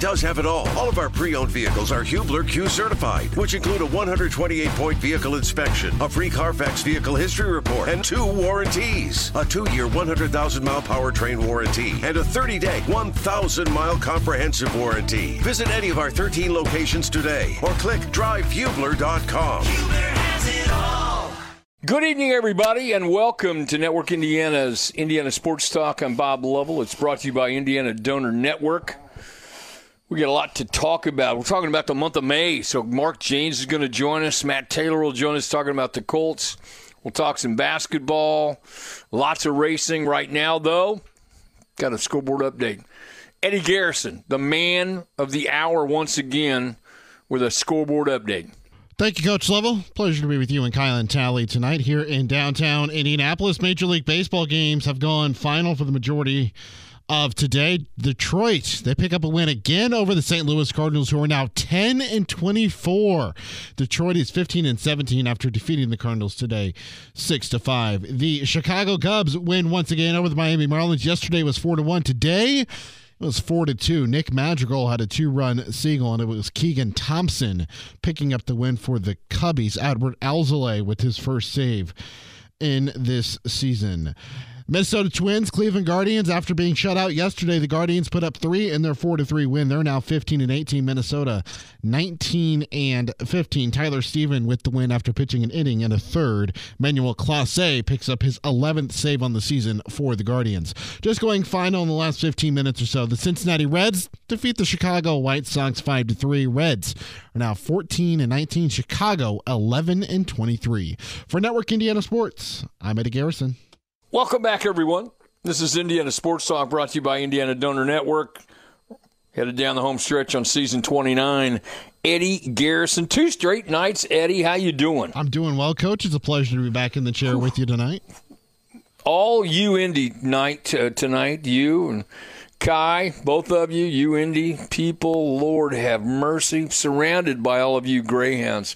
does have it all. All of our pre-owned vehicles are Hubler Q certified, which include a 128-point vehicle inspection, a free Carfax vehicle history report, and two warranties. A two-year 100,000-mile powertrain warranty and a 30-day 1,000-mile comprehensive warranty. Visit any of our 13 locations today or click drivehubler.com. Hubler has it all. Good evening, everybody, and welcome to Network Indiana's Indiana Sports Talk. I'm Bob Lovell. It's brought to you by Indiana Donor Network. We got a lot to talk about. We're talking about the month of May, so Mark Jaynes is going to join us. Matt Taylor will join us talking about the Colts. We'll talk some basketball. Lots of racing right now, though. Got a scoreboard update. Eddie Garrison, the man of the hour, once again with a scoreboard update. Thank you, Coach Lovell. Pleasure to be with you and Kylan and Tally tonight here in downtown Indianapolis. Major League Baseball games have gone final for the majority of today. Detroit, they pick up a win again over the St. Louis Cardinals, who are now 10 and 24. Detroit is 15 and 17 after defeating the Cardinals today, 6 to 5. The Chicago Cubs win once again over the Miami Marlins. Yesterday was 4 to 1. Today, it was four to two. Nick Madrigal had a two-run single, and it was Keegan Thompson picking up the win for the Cubbies. Adbert Alzolay with his first save in this season. Minnesota Twins, Cleveland Guardians. After being shut out yesterday, the Guardians put up three in their four to three win. They're now 15 and 18. Minnesota 19 and 15. Tyler Stephan with the win after pitching an inning and a third. Manuel Clase picks up his 11th save on the season for the Guardians. Just going final in the last 15 minutes or so. The Cincinnati Reds defeat the Chicago White Sox 5 to 3. Reds are now 14 and 19. Chicago 11 and 23. For Network Indiana Sports, I'm Eddie Garrison. Welcome back, everyone. This is Indiana Sports Talk brought to you by Indiana Donor Network. Headed down the home stretch on season 29. Eddie Garrison, two straight nights. Eddie, how you doing? I'm doing well, Coach. It's a pleasure to be back in the chair with you tonight. All you Indy night uh, tonight. You and Kai, both of you, you Indy people. Lord have mercy. Surrounded by all of you Greyhounds.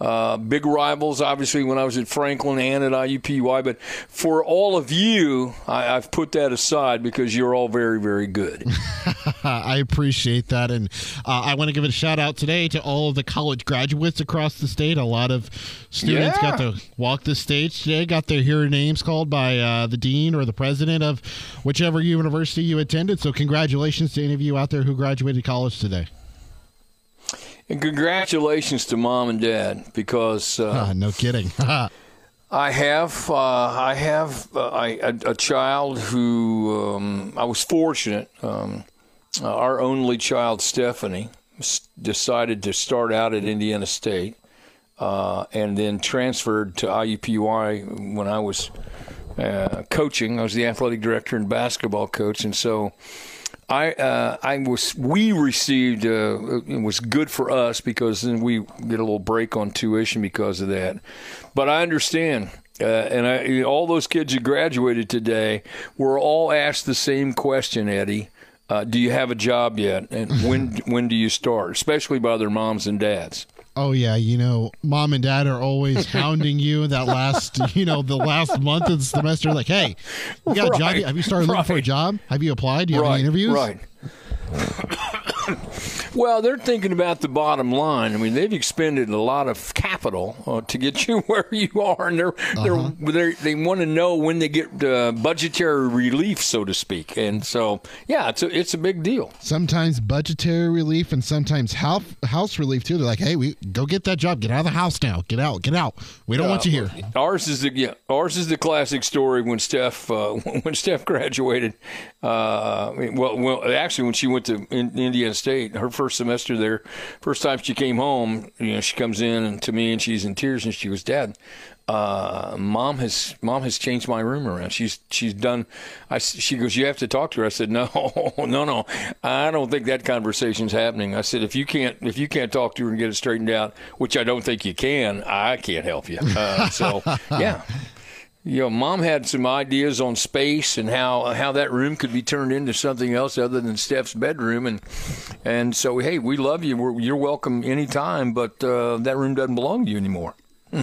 Uh, big rivals, obviously, when I was at Franklin and at IUPUI. But for all of you, I, have put that aside because you're all very, very good. I appreciate that. And uh, I want to give a shout out today to all of the college graduates across the state. A lot of students yeah. got to walk the stage today, got to hear names called by uh, the dean or the president of whichever university you attended. So, congratulations to any of you out there who graduated college today. And congratulations to mom and dad because uh, no kidding. I have uh, I have uh, I, a, a, child who um, I was fortunate. Um, our only child, Stephanie, decided to start out at Indiana State uh, and then transferred to IUPUI when I was uh, coaching. I was the athletic director and basketball coach, and so I uh, I was we received uh, it was good for us because then we get a little break on tuition because of that. But I understand. Uh, and I, all those kids who graduated today were all asked the same question, Eddie. Uh, do you have a job yet? And when when do you start? Especially by their moms and dads. Oh yeah, you know, mom and dad are always hounding you that last, you know, the last month of the semester. Like, hey, you got right, a job? Have you started right. looking for a job? Have you applied? Do you have right, any interviews? Right. Well, they're thinking about the bottom line. I mean, they've expended a lot of capital uh, to get you where you are, and they're, uh-huh. they're, they want to know when they get uh, budgetary relief, so to speak. And so, yeah, it's a, it's a big deal. Sometimes budgetary relief, and sometimes house house relief too. They're like, "Hey, we go get that job. Get out of the house now. Get out. Get out. We don't uh, want you here." Ours is the yeah, ours is the classic story when Steph uh, when Steph graduated. Uh, well, well, actually, when she went to Indiana State, her first semester there, first time she came home, you know, she comes in to me and she's in tears and she goes, "Dad, uh, mom has mom has changed my room around. She's she's done. I she goes, you have to talk to her. I said, no, no, no. I don't think that conversation's happening. I said, if you can't if you can't talk to her and get it straightened out, which I don't think you can, I can't help you. Uh, so yeah you know, mom had some ideas on space and how how that room could be turned into something else other than Steph's bedroom, and and so hey, we love you. We're, you're welcome anytime, but uh, that room doesn't belong to you anymore.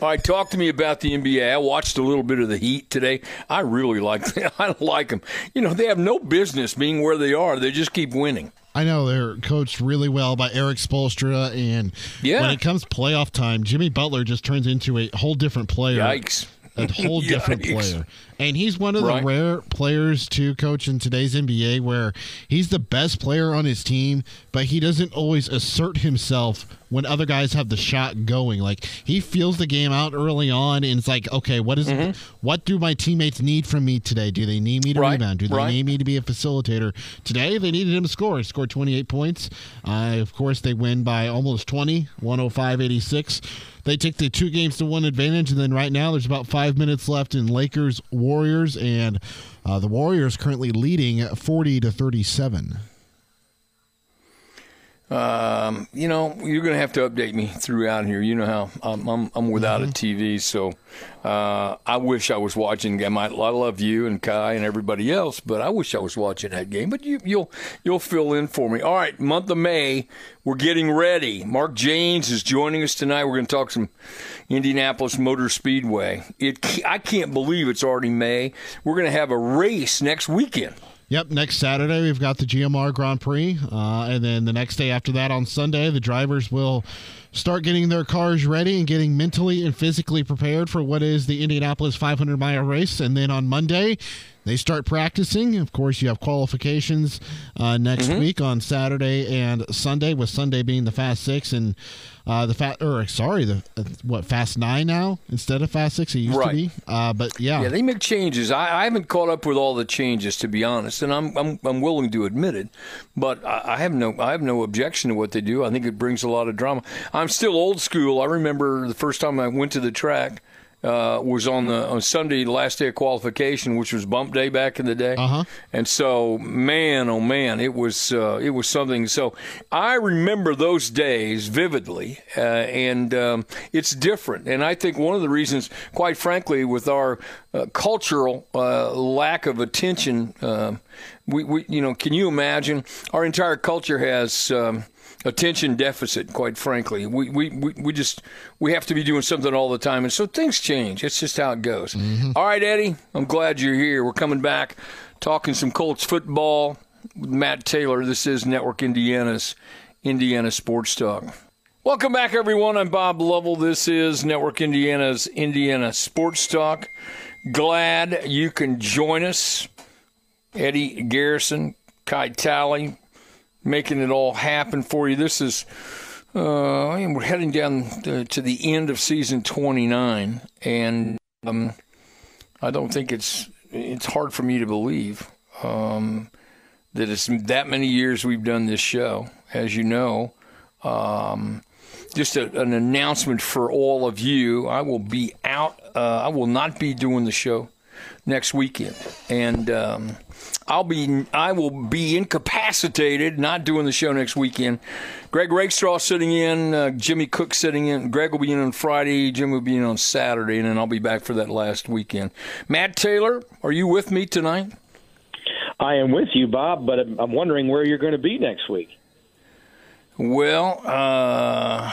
All right, talk to me about the NBA. I watched a little bit of the Heat today. I really like them. I like them. You know, they have no business being where they are. They just keep winning. I know they're coached really well by Erik Spoelstra, and yeah. when it comes playoff time, Jimmy Butler just turns into a whole different player. Yikes! A whole different player. And he's one of Right. the rare players to coach in today's NBA where he's the best player on his team, but he doesn't always assert himself when other guys have the shot going. Like he feels the game out early on and it's like, okay, what is what do my teammates need from me today? Do they need me to Mm-hmm. Right, rebound? Do they right. need me to be a facilitator? Today they needed him to score. He scored 28 points. Uh, of course they win by almost 20, 105-86. They take the two games to one advantage, and then right now there's about five minutes left in Lakers Warriors, and uh, the Warriors currently leading 40 to 37. Um, you know, you're going to have to update me throughout here. You know how I'm, I'm, I'm without Mm-hmm. a TV, so uh, I wish I was watching game. I, I love you and Kai and everybody else, but I wish I was watching that game. But you, you'll you'll fill in for me. All right, month of May, we're getting ready. Mark Jaynes is joining us tonight. We're going to talk some Indianapolis Motor Speedway. It I can't believe it's already May. We're going to have a race next weekend. Yep, next Saturday we've got the GMR Grand Prix, uh, and then the next day after that on Sunday, the drivers will start getting their cars ready and getting mentally and physically prepared for what is the Indianapolis 500 mile race. And then on Monday, they start practicing. Of course, you have qualifications uh, next week on Saturday and Sunday, with Sunday being the Fast Six and uh, the fat or sorry, the uh, what Fast Nine now instead of Fast Six. It used to be, uh, but yeah, Yeah, they make changes. I, I haven't caught up with all the changes, to be honest, and I'm I'm, I'm willing to admit it. But I, I have no I have no objection to what they do. I think it brings a lot of drama. I'm still old school. I remember the first time I went to the track. Uh, was on the on Sunday, the last day of qualification, which was bump day back in the day, Uh-huh. and so man, oh man, it was uh, it was something. So I remember those days vividly, uh, and um, it's different. And I think one of the reasons, quite frankly, with our uh, cultural uh, lack of attention, um we, we you know, can you imagine? Our entire culture has. Um, attention deficit quite frankly. We, we, we, we just we have to be doing something all the time. And so things change. It's just how it goes. Mm-hmm. All right eddie i'm glad you're here. We're coming back talking some colts football with matt taylor. This is network indiana's indiana sports talk. Welcome back everyone. I'm bob lovell. This is network indiana's indiana sports talk. Glad you can join us. Eddie garrison kai talley making it all happen for you. This is, uh, and we're heading down to, to the end of season 29, and um, I don't think it's it's hard for me to believe um, that it's that many years we've done this show. As you know, um, just a, an announcement for all of you: I will be out. Uh, I will not be doing the show next weekend, and um, I'll be I will be incapacitated, not doing the show next weekend. Greg Rakestraw sitting in, uh, Jimmy Cook sitting in. Greg will be in on Friday, Jim will be in on Saturday, and then I'll be back for that last weekend. Matt Taylor, are you with me tonight? I am with you, Bob, but I'm I'm wondering where you're going to be next week. Well, uh,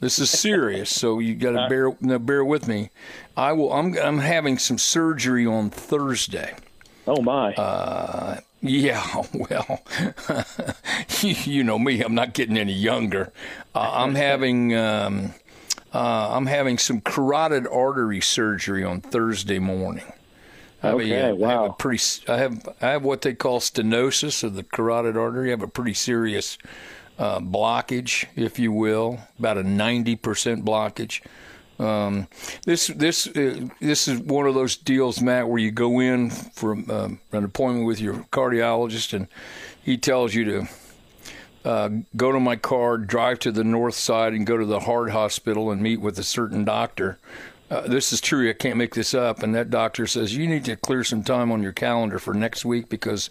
this is serious, so you got to bear no, bear with me. I will. I'm I'm having some surgery on Thursday. Oh my! Uh, yeah, well, you, know me. I'm not getting any younger. Uh, I'm having um, uh, I'm having some carotid artery surgery on Thursday morning. I have a- Okay, I have a wow. pretty. I have I have what they call stenosis of the carotid artery. I have a pretty serious uh, blockage, if you will, about a ninety percent blockage. Um, this this uh, this is one of those deals, Matt, where you go in for um, an appointment with your cardiologist, and he tells you to uh, go to my car, drive to the north side, and go to the heart hospital and meet with a certain doctor. Uh, this is true. I can't make this up. And that doctor says you need to clear some time on your calendar for next week because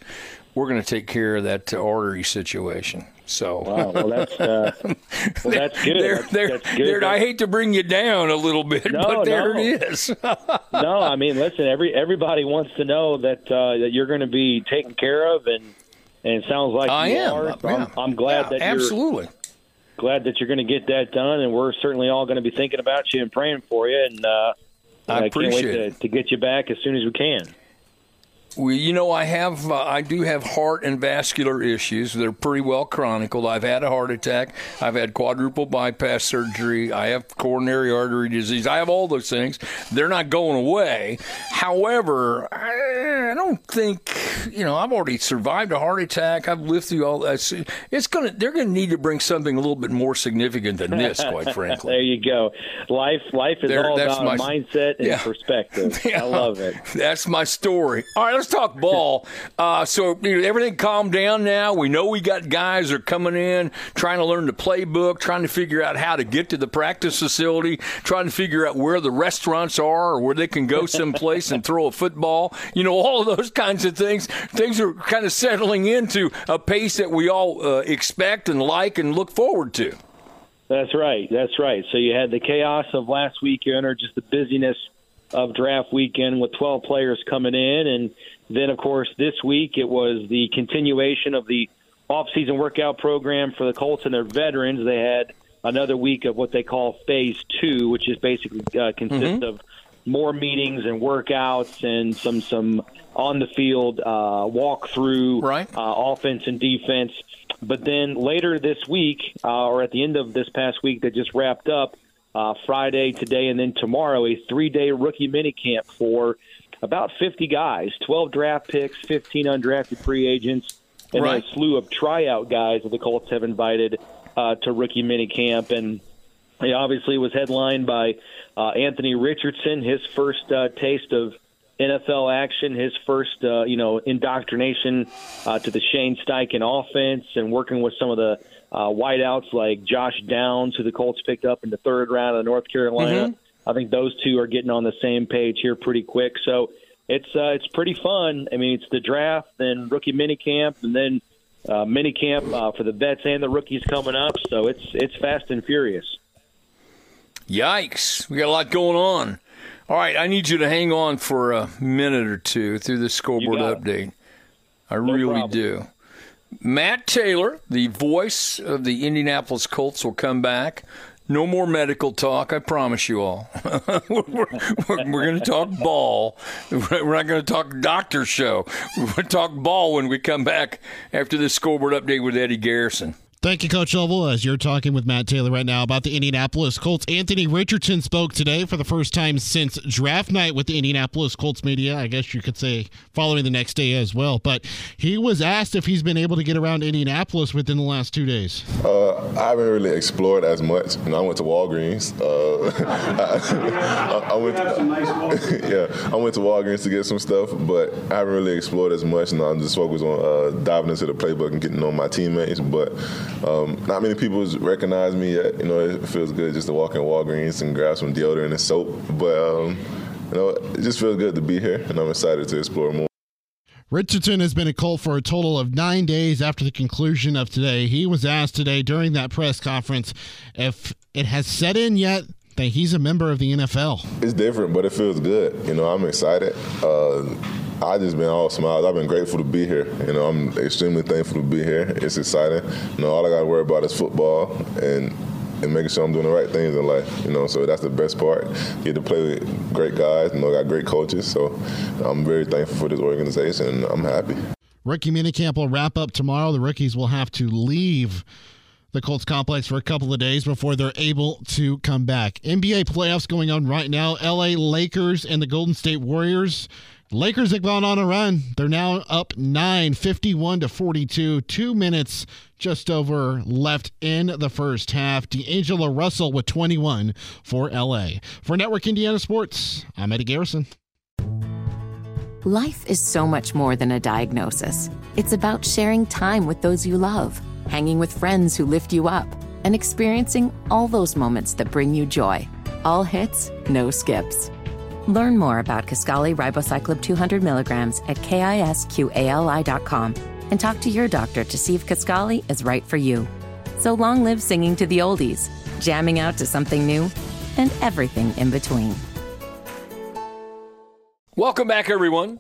we're going to take care of that artery situation. So. Wow, well that's uh, well that's good. That's- good. I hate to bring you down a little bit, No, but there no. it is. no, I mean, listen, every everybody wants to know that uh, that you're going to be taken care of, and and it sounds like I you am. are. So Yeah. I'm, I'm glad Yeah, that you're absolutely. glad that you're going to get that done, and we're certainly all going to be thinking about you and praying for you. And uh, I, I can't wait to, to get you back as soon as we can. Well, you know, I have, uh, I do have heart and vascular issues. They're pretty well chronicled. I've had a heart attack. I've had quadruple bypass surgery. I have coronary artery disease. I have all those things. They're not going away. However, I, I don't think, you know, I've already survived a heart attack. I've lived through all that. It's gonna, they're gonna need to bring something a little bit more significant than this, quite frankly. There you go. Life, life is There- all about my- mindset and Yeah. perspective. Yeah. I love it. That's my story. All right, let's talk ball. Uh, so you know, everything calmed down now. We know we got guys are coming in trying to learn the playbook, trying to figure out how to get to the practice facility, trying to figure out where the restaurants are or where they can go someplace and throw a football. You know, all of those kinds of things. Things are kind of settling into a pace that we all uh, expect and like and look forward to. That's right. That's right. So you had the chaos of last weekend, or just the busyness of draft weekend with 12 players coming in, and then of course this week it was the continuation of the off-season workout program for the Colts and their veterans. They had another week of what they call Phase Two, which is basically uh, consists of more meetings and workouts and some some on the field uh, walk through Right. uh, offense and defense. But then later this week, uh, or at the end of this past week that just wrapped up, uh, Friday, today, and then tomorrow, a three-day rookie minicamp for about 50 guys, 12 draft picks, 15 undrafted free agents, and Right. a slew of tryout guys that the Colts have invited uh, to rookie minicamp. And it obviously was headlined by uh, Anthony Richardson, his first uh, taste of NFL action, his first uh, you know indoctrination uh, to the Shane Steichen offense, and working with some of the uh, wideouts like Josh Downs, who the Colts picked up in the third round of North Carolina. I think those two are getting on the same page here pretty quick. So it's uh, it's pretty fun. I mean, it's the draft, then rookie minicamp, and then uh, minicamp uh, for the vets and the rookies coming up. So it's it's fast and furious. Yikes. We got a lot going on. All right, I need you to hang on for a minute or two through the scoreboard it. update. I really problem. do. Matt Taylor, the voice of the Indianapolis Colts, will come back. No more medical talk, I promise you all. we're we're, we're going to talk ball. We're not going to talk doctor show. We're going to talk ball when we come back after this scoreboard update with Eddie Garrison. Thank you, Coach Lovell. As you're talking with Matt Taylor right now about the Indianapolis Colts, Anthony Richardson spoke today for the first time since draft night with the Indianapolis Colts media. I guess you could say following the next day as well. But he was asked if he's been able to get around Indianapolis within the last two days. Uh, I haven't really explored as much. You know, I went to Walgreens. Uh, I, went. To, yeah, I went to Walgreens to get some stuff, but I haven't really explored as much. And I'm just focused on uh, diving into the playbook and getting on my teammates. But um, not many people recognize me yet. You know, it feels good just to walk in Walgreens and grab some deodorant and soap. But um, you know, it just feels good to be here, and I'm excited to explore more. Richardson has been a Colt for a total of nine days after the conclusion of today. He was asked today during that press conference if it has set in yet that he's a member of the NFL. It's different, but it feels good. You know, I'm excited. Uh, I just been all smiles. I've been grateful to be here. You know, I'm extremely thankful to be here. It's exciting. You know, all I got to worry about is football and and making sure I'm doing the right things in life. You know, so that's the best part. Get to play with great guys. You know, got great coaches. So I'm very thankful for this organization, and I'm happy. Rookie minicamp will wrap up tomorrow. The rookies will have to leave the Colts complex for a couple of days before they're able to come back. NBA playoffs going on right now. LA Lakers and the Golden State Warriors. Lakers have gone on a run. They're now up 9, 51 to 42. Two minutes just over left in the first half. D'Angelo Russell with 21 for LA. For Network Indiana Sports, I'm Eddie Garrison. Life is so much more than a diagnosis. It's about sharing time with those you love, hanging with friends who lift you up, and experiencing all those moments that bring you joy. All hits, no skips. Learn more about Kisqali ribociclib 200 milligrams at kisqali.com and talk to your doctor to see if Kisqali is right for you. So long live singing to the oldies, jamming out to something new, and everything in between. Welcome back, everyone.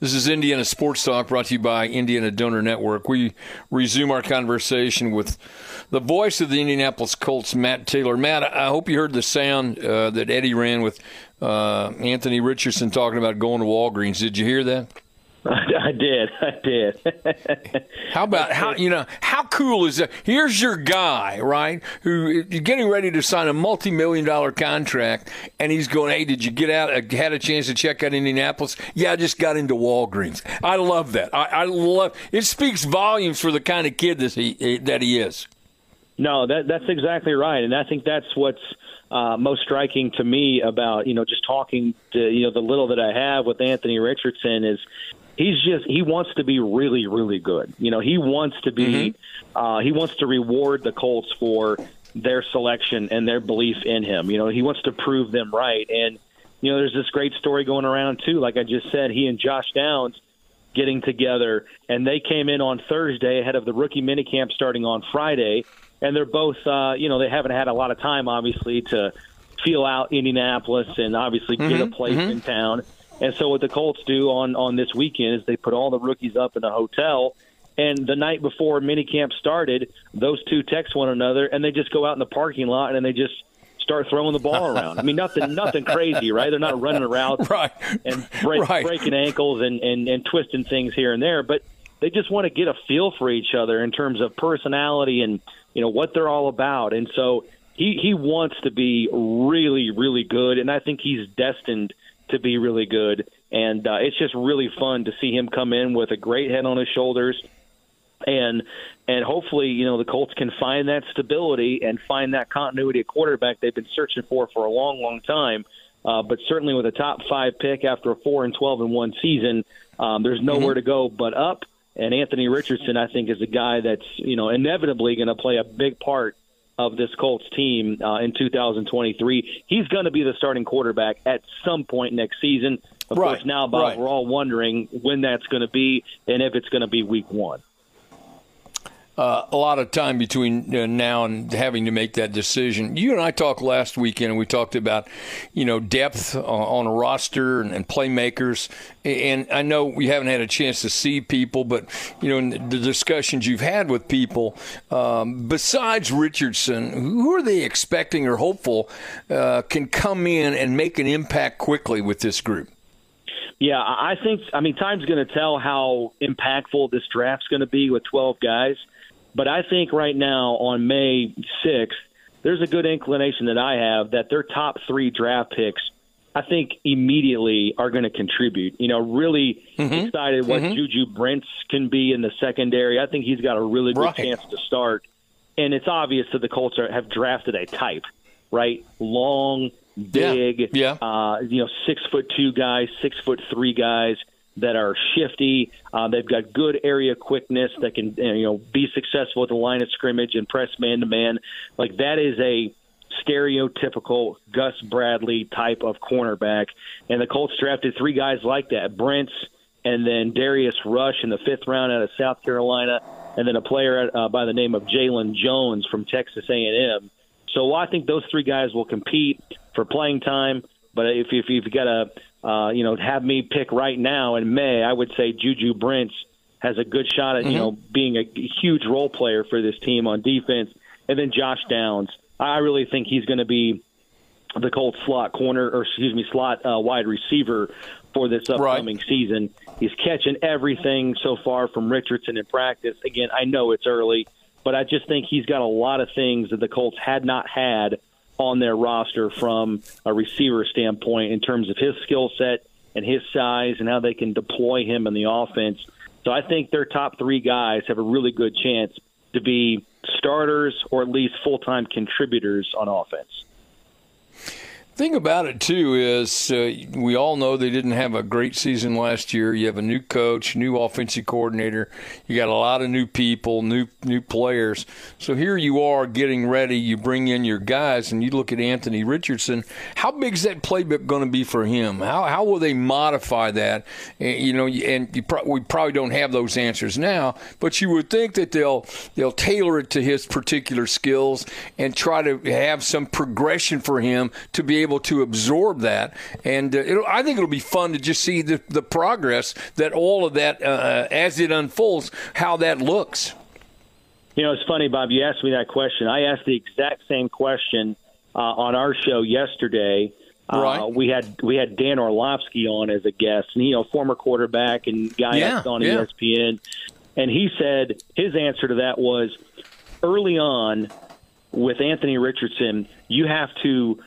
This is Indiana Sports Talk brought to you by Indiana Donor Network. We resume our conversation with the voice of the Indianapolis Colts, Matt Taylor. Matt, I hope you heard the sound uh, that Eddie ran with uh, Anthony Richardson talking about going to Walgreens. Did you hear that? I did. I did. how about how you know how cool is that? Here's your guy, right? Who you're getting ready to sign a multi-million dollar contract, and he's going, "Hey, did you get out? Uh, had a chance to check out Indianapolis? Yeah, I just got into Walgreens. I love that. I, I love. It speaks volumes for the kind of kid that he that he is. No, that that's exactly right, and I think that's what's uh, most striking to me about you know just talking to you know the little that I have with Anthony Richardson is he's just he wants to be really really good. You know, he wants to be mm-hmm. uh, he wants to reward the Colts for their selection and their belief in him. You know, he wants to prove them right. And you know, there's this great story going around too. Like I just said, he and Josh Downs getting together, and they came in on Thursday ahead of the rookie minicamp starting on Friday. And they're both, uh, you know, they haven't had a lot of time, obviously, to feel out Indianapolis and obviously mm-hmm. get a place mm-hmm. in town. And so what the Colts do on on this weekend is they put all the rookies up in a hotel. And the night before minicamp started, those two text one another, and they just go out in the parking lot and they just start throwing the ball around. I mean, nothing, nothing crazy, right? They're not running around right. and break, right. breaking ankles and, and and twisting things here and there, but they just want to get a feel for each other in terms of personality and you know what they're all about. And so he he wants to be really, really good, and I think he's destined to be really good. And uh, it's just really fun to see him come in with a great head on his shoulders, and and hopefully you know the Colts can find that stability and find that continuity at quarterback they've been searching for for a long, long time. Uh, but certainly with a top five pick after a four and twelve and one season, um, there's nowhere mm-hmm. to go but up. And Anthony Richardson, I think, is a guy that's you know inevitably going to play a big part of this Colts team uh, in 2023. He's going to be the starting quarterback at some point next season. Of right, course, now, Bob, right. we're all wondering when that's going to be and if it's going to be week one uh, a lot of time between uh, now and having to make that decision. You and I talked last weekend, and we talked about, you know, depth on a roster and, and, playmakers. And I know we haven't had a chance to see people, but you know, in the discussions you've had with people, um, besides Richardson, who are they expecting or hopeful uh, can come in and make an impact quickly with this group? Yeah, I think. I mean, time's going to tell how impactful this draft's going to be with 12 guys. But I think right now on May 6th, there's a good inclination that I have that their top three draft picks, I think immediately are going to contribute. You know, really mm-hmm. excited what mm-hmm. Juju Brents can be in the secondary. I think he's got a really good right. chance to start. And it's obvious that the Colts are, have drafted a type, right? Long, big, yeah. yeah. Uh, you know, six foot two guys, six foot three guys that are shifty. Uh, they've got good area quickness that can you know be successful at the line of scrimmage and press man to man. Like that is a stereotypical Gus Bradley type of cornerback, and the Colts drafted three guys like that: Brents, and then Darius Rush in the fifth round out of South Carolina, and then a player uh, by the name of Jaylon Jones from Texas A&M. So I think those three guys will compete for playing time. But if, if you've got a uh, you know, have me pick right now in May, I would say Juju Brents has a good shot at, mm-hmm. you know, being a huge role player for this team on defense. And then Josh Downs. I really think he's going to be the Colts slot corner, or excuse me, slot uh, wide receiver for this upcoming right. season. He's catching everything so far from Richardson in practice. Again, I know it's early, but I just think he's got a lot of things that the Colts had not had on their roster from a receiver standpoint in terms of his skill set and his size and how they can deploy him in the offense. So I think their top three guys have a really good chance to be starters or at least full time contributors on offense thing about it too is uh, we all know they didn't have a great season last year. You have a new coach, new offensive coordinator. You got a lot of new people, new new players. So here you are getting ready. You bring in your guys, and you look at Anthony Richardson. How big is that playbook going to be for him? How how will they modify that? And, you know, and you pro- we probably don't have those answers now, but you would think that they'll they'll tailor it to his particular skills and try to have some progression for him to be able able to absorb that. And uh, I think it'll be fun to just see the, the progress that all of that, uh, as it unfolds, how that looks. You know, it's funny, Bob. You asked me that question. I asked the exact same question uh, on our show yesterday. Uh, right. we had we had Dan Orlovsky on as a guest, and you know, former quarterback and guy Yeah, on yeah. ESPN, and he said his answer to that was early on with Anthony Richardson, you have to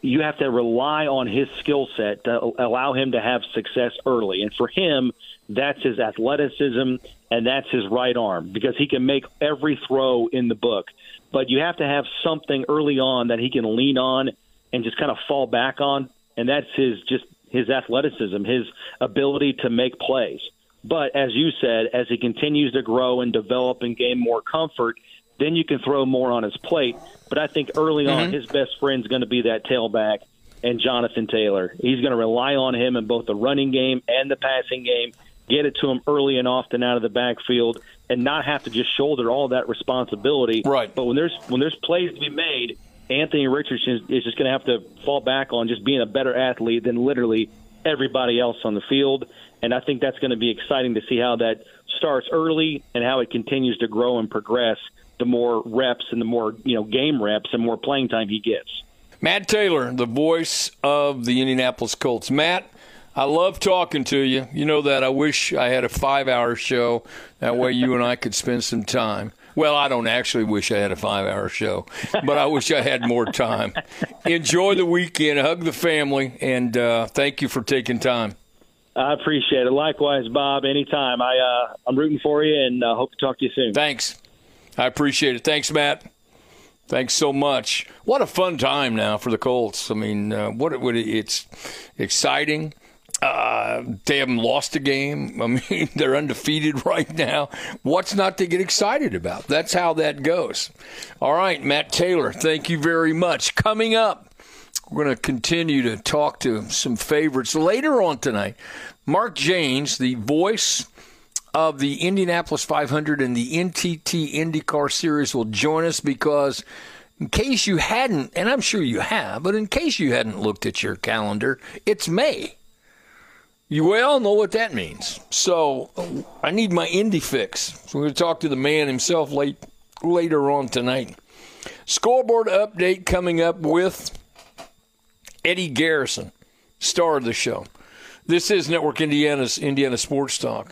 you have to rely on his skill set to allow him to have success early. And for him, that's his athleticism and that's his right arm because he can make every throw in the book. But you have to have something early on that he can lean on and just kind of fall back on, and that's his just his athleticism, his ability to make plays. But as you said, as he continues to grow and develop and gain more comfort, then you can throw more on his plate. But I think early on, mm-hmm. his best friend's going to be that tailback and Jonathan Taylor. He's going to rely on him in both the running game and the passing game, get it to him early and often out of the backfield, and not have to just shoulder all that responsibility. Right. But when there's when there's plays to be made, Anthony Richardson is just going to have to fall back on just being a better athlete than literally everybody else on the field. And I think that's going to be exciting to see how that starts early and how it continues to grow and progress the more reps and the more you know game reps and more playing time he gets. Matt Taylor, the voice of the Indianapolis Colts. Matt, I love talking to you. You know that. I wish I had a five hour show. That way you and I could spend some time. Well, I don't actually wish I had a five hour show, but I wish I had more time. Enjoy the weekend, hug the family, and uh, thank you for taking time. I appreciate it. Likewise, Bob. Anytime. I uh, I'm rooting for you and uh, hope to talk to you soon. Thanks. I appreciate it. Thanks, Matt. Thanks so much. What a fun time now for the Colts. I mean, uh, what, what it's exciting. Uh, they haven't lost a game. I mean, they're undefeated right now. What's not to get excited about? That's how that goes. All right, Matt Taylor, thank you very much. Coming up, we're going to continue to talk to some favorites later on tonight. Mark Jaynes, the voice of the Indianapolis 500 and the NTT IndyCar Series, will join us because, in case you hadn't, and I'm sure you have, but in case you hadn't looked at your calendar, it's May. You well know what that means. So I need my Indy fix. So we're going to talk to the man himself late later on tonight. Scoreboard update coming up with Eddie Garrison, star of the show. This is Network Indiana's Indiana Sports Talk.